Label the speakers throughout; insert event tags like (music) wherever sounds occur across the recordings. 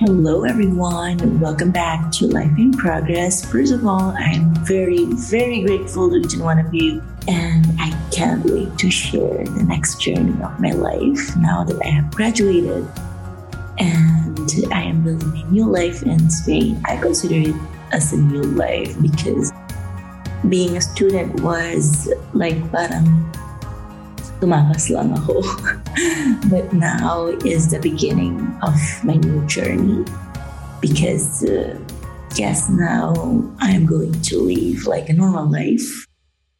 Speaker 1: Hello, everyone. Welcome back to Life in Progress. First of all, I am very, very grateful to each and one of you, and I can't wait to share the next journey of my life now that I have graduated and I am building a new life in Spain. I consider it as a new life because being a student was like parang tumakas lang ako. (laughs) but now is the beginning of my new journey because uh, yes, now I am going to live like a normal life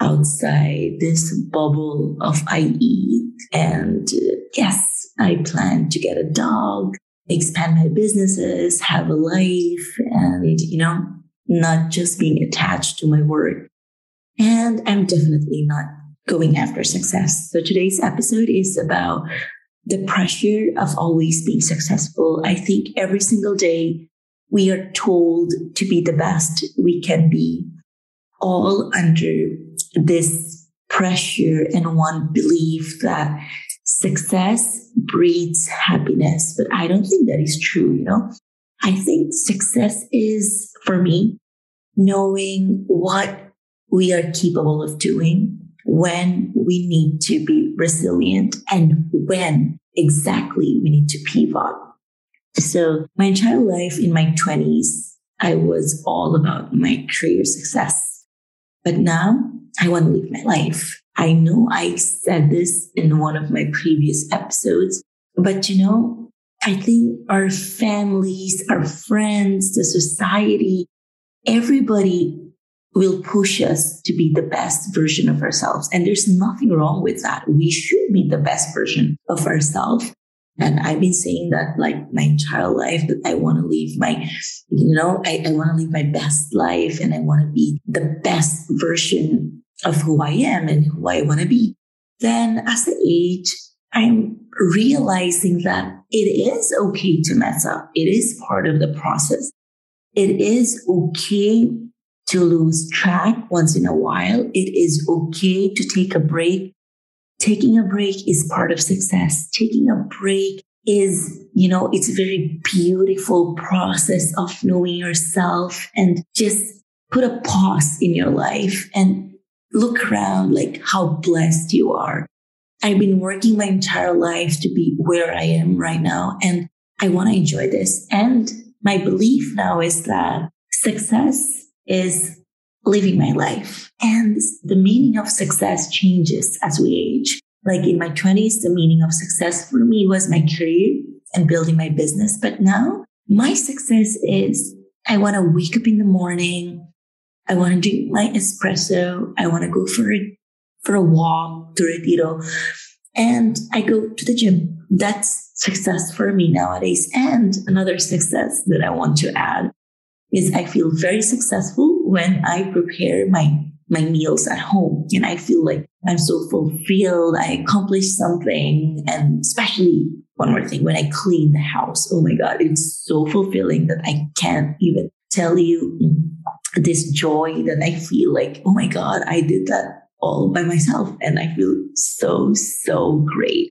Speaker 1: outside this bubble of IE. And uh, yes, I plan to get a dog, expand my businesses, have a life, and, you know, not just being attached to my work. And I'm definitely not going after success. So today's episode is about the pressure of always being successful. I think every single day we are told to be the best we can be, all under this pressure and one belief that success breeds happiness. But I don't think that is true, you know? I think success is for me knowing what we are capable of doing when we need to be resilient and when exactly we need to pivot. So my entire life in my 20s, I was all about my career success. But now I want to live my life. I know I said this in one of my previous episodes, but you know, I think our families, our friends, the society, everybody will push us to be the best version of ourselves. And there's nothing wrong with that. We should be the best version of ourselves. And I've been saying that like my entire life that I want to live my, you know, I, I want to live my best life and I want to be the best version of who I am and who I want to be. Then as I age, I'm realizing that it is okay to mess up. It is part of the process. It is okay to lose track once in a while. It is okay to take a break. Taking a break is part of success. Taking a break is, you know, it's a very beautiful process of knowing yourself and just put a pause in your life and look around like how blessed you are. I've been working my entire life to be where I am right now and I want to enjoy this. And my belief now is that success is living my life. And the meaning of success changes as we age. Like in my 20s, the meaning of success for me was my career and building my business. But now my success is I want to wake up in the morning. I want to drink my espresso. I want to go for a, for a walk to Retiro and I go to the gym. That's success for me nowadays. And another success that I want to add is I feel very successful when I prepare my my meals at home and I feel like I'm so fulfilled. I accomplished something. And especially one more thing, when I clean the house, oh my God, it's so fulfilling that I can't even tell you this joy that I feel like, oh my God, I did that all by myself. And I feel so, so great.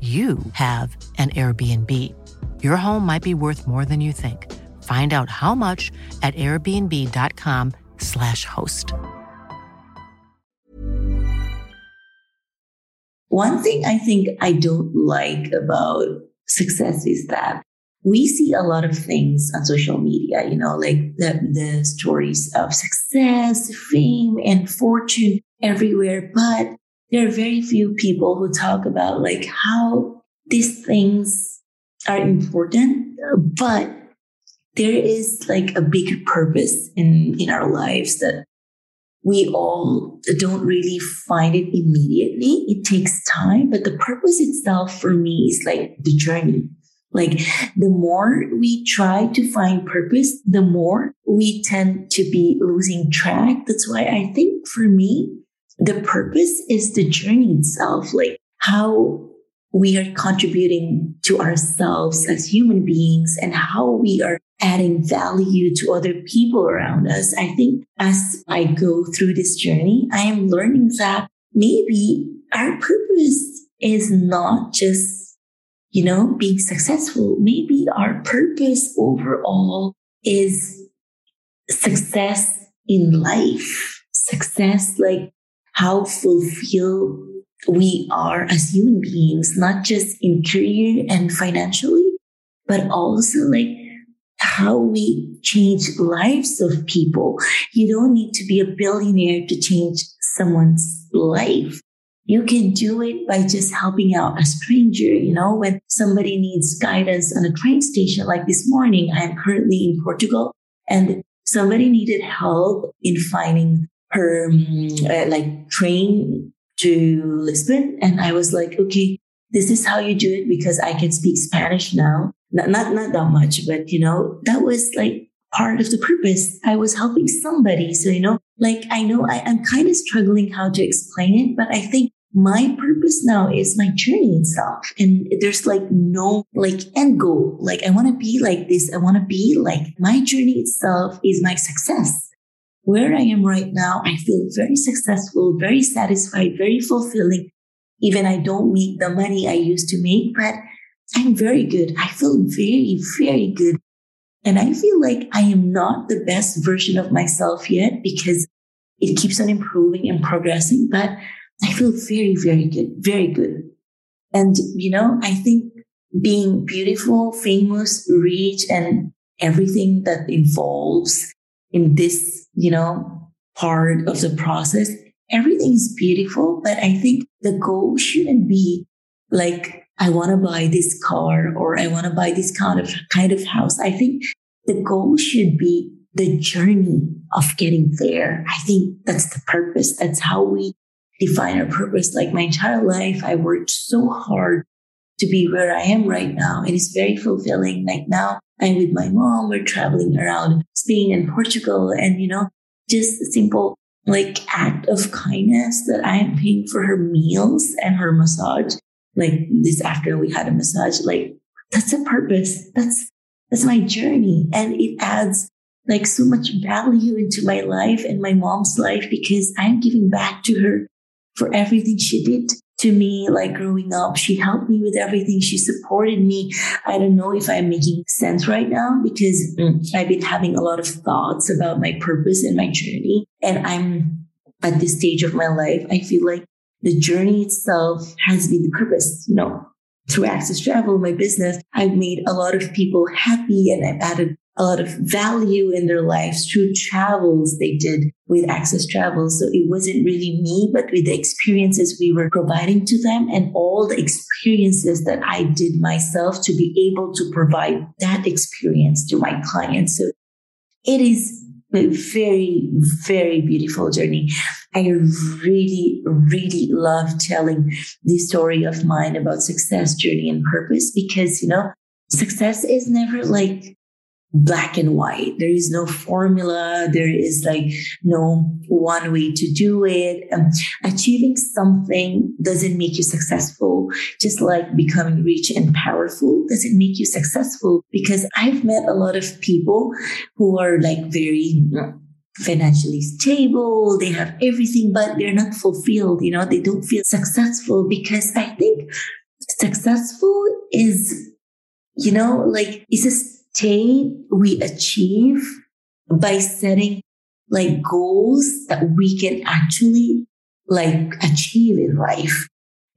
Speaker 2: you have an Airbnb. Your home might be worth more than you think. Find out how much at airbnb.com/slash host.
Speaker 1: One thing I think I don't like about success is that we see a lot of things on social media, you know, like the, the stories of success, fame, and fortune everywhere. But there are very few people who talk about like how these things are important, but there is like a bigger purpose in, in our lives that we all don't really find it immediately. It takes time, but the purpose itself for me is like the journey. Like the more we try to find purpose, the more we tend to be losing track. That's why I think for me, the purpose is the journey itself, like how we are contributing to ourselves as human beings and how we are adding value to other people around us. I think as I go through this journey, I am learning that maybe our purpose is not just, you know, being successful. Maybe our purpose overall is success in life, success like how fulfilled we are as human beings, not just in career and financially, but also like how we change lives of people. You don't need to be a billionaire to change someone's life. You can do it by just helping out a stranger. You know, when somebody needs guidance on a train station, like this morning, I'm currently in Portugal and somebody needed help in finding her um, uh, like train to Lisbon. And I was like, okay, this is how you do it because I can speak Spanish now. Not, not, not that much, but you know, that was like part of the purpose. I was helping somebody. So, you know, like I know I, I'm kind of struggling how to explain it, but I think my purpose now is my journey itself. And there's like no like end goal. Like I want to be like this. I want to be like my journey itself is my success where I am right now, I feel very successful, very satisfied, very fulfilling. Even I don't make the money I used to make, but I'm very good. I feel very, very good. And I feel like I am not the best version of myself yet because it keeps on improving and progressing, but I feel very, very good, very good. And, you know, I think being beautiful, famous, rich, and everything that involves in this, you know, part of the process. Everything is beautiful, but I think the goal shouldn't be like, I want to buy this car or I want to buy this kind of, kind of house. I think the goal should be the journey of getting there. I think that's the purpose. That's how we define our purpose. Like my entire life, I worked so hard to be where I am right now. It is very fulfilling. Like now I'm with my mom. We're traveling around Spain and Portugal and, you know, just a simple like act of kindness that I am paying for her meals and her massage. Like this after we had a massage, like that's a purpose. That's, that's my journey. And it adds like so much value into my life and my mom's life because I'm giving back to her for everything she did to me, like growing up. She helped me with everything. She supported me. I don't know if I'm making sense right now because mm, I've been having a lot of thoughts about my purpose and my journey. And I'm at this stage of my life. I feel like the journey itself has been the purpose. You know, through Access Travel, my business, I've made a lot of people happy and I've added a lot of value in their lives through travels they did with Access Travel. So it wasn't really me, but with the experiences we were providing to them and all the experiences that I did myself to be able to provide that experience to my clients. So it is a very, very beautiful journey. I really, really love telling the story of mine about success, journey, and purpose because, you know, success is never like black and white. There is no formula. There is like no one way to do it. Um, achieving something doesn't make you successful, just like becoming rich and powerful doesn't make you successful because I've met a lot of people who are like very financially stable. They have everything, but they're not fulfilled. You know, they don't feel successful because I think successful is, you know, like it's a state we achieve by setting like goals that we can actually like achieve in life.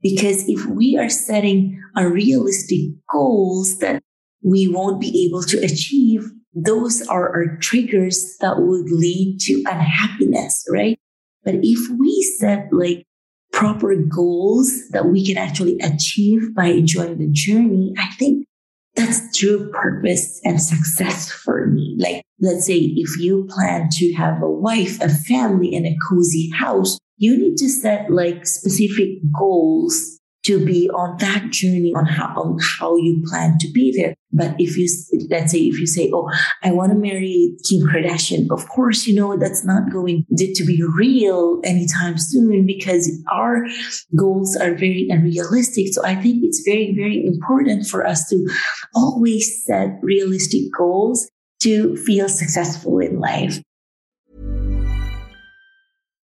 Speaker 1: Because if we are setting unrealistic goals that we won't be able to achieve, those are our triggers that would lead to unhappiness, right? But if we set like proper goals that we can actually achieve by enjoying the journey, I think that's true purpose and success for me. Like, let's say if you plan to have a wife, a family, and a cozy house, you need to set like specific goals to be on that journey on how on how you plan to be there. But if you let's say if you say, "Oh, I want to marry Kim Kardashian," of course, you know that's not going to be real anytime soon because our goals are very unrealistic. So I think it's very very important for us to always set realistic goals to feel successful in life.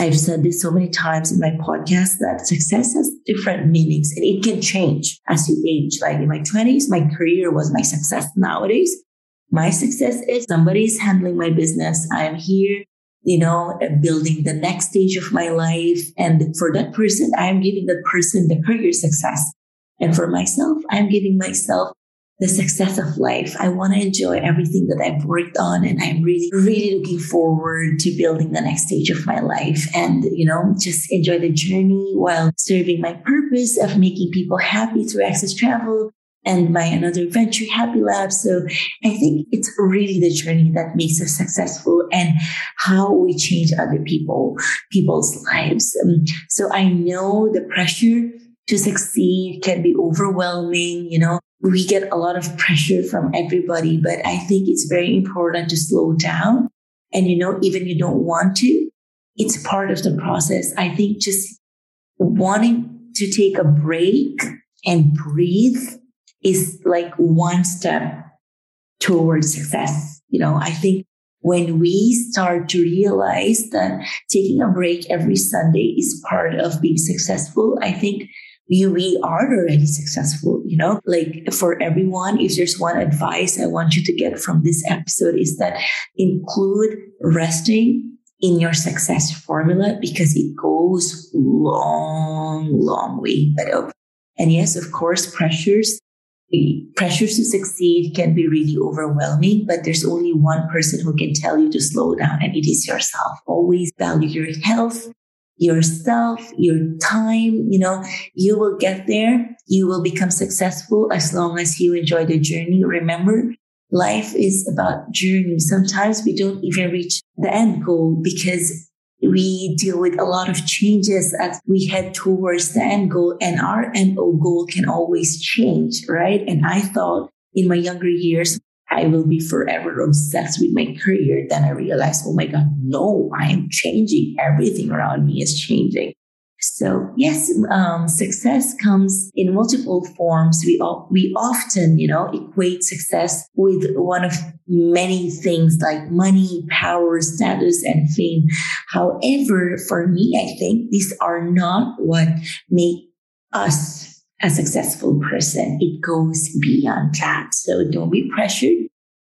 Speaker 1: I've said this so many times in my podcast that success has different meanings and it can change as you age. Like in my 20s, my career was my success. Nowadays, my success is somebody is handling my business. I am here, you know, building the next stage of my life. And for that person, I am giving that person the career success. And for myself, I'm giving myself the success of life. I want to enjoy everything that I've worked on. And I'm really, really looking forward to building the next stage of my life and, you know, just enjoy the journey while serving my purpose of making people happy through access travel and my another venture, Happy Lab. So I think it's really the journey that makes us successful and how we change other people, people's lives. Um, so I know the pressure to succeed can be overwhelming. You know, we get a lot of (laughs) pressure from everybody, but I think it's very important to slow down. And, you know, even you don't want to, it's part of the process. I think just wanting to take a break and breathe is like one step towards success. You know, I think when we start to realize that taking a break every Sunday is part of being successful, I think you, we are already successful, you know, like for everyone, if there's one advice I want you to get from this episode is that include resting in your success formula because it goes long, long way. But, oh, and yes, of course, pressures pressures to succeed can be really overwhelming, but there's only one person who can tell you to slow down, and it is yourself. Always value your health, yourself, your time, you know, you will get there. You will become successful as long as you enjoy the journey. Remember, life is about journey. Sometimes we don't even reach the end goal because we deal with a lot of changes as we head towards the end goal and our end goal can always change, right? And I thought in my younger years, I will be forever obsessed with my career. Then I realized, oh my God, no, I am changing. Everything around me is changing. So yes, um, success comes in multiple forms. We all, we often, you know, equate success with one of many things like money, power, status, and fame. However, for me, I think these are not what make us a successful person. It goes beyond that. So don't be pressured.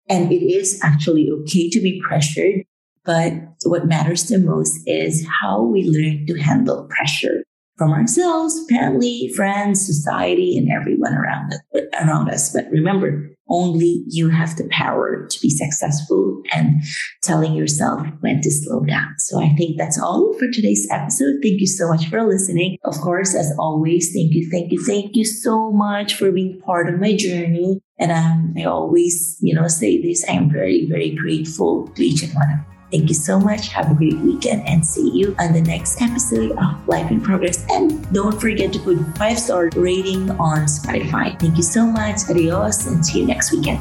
Speaker 1: And it is actually okay to be pressured but what matters the most is how we learn to handle pressure from ourselves, family, friends, society, and everyone around, it, around us. But remember, only you have the power to be successful and telling yourself when to slow down. So I think that's all for today's episode. Thank you so much for listening. Of course, as always, thank you, thank you, thank you so much for being part of my journey. And um, I always, you know, say this. I am very, very grateful to each and one of you. Thank you so much. Have a great weekend and see you on the next episode of Life in Progress. And don't forget to put five star rating on Spotify. Thank you so much. Adios and see you next weekend.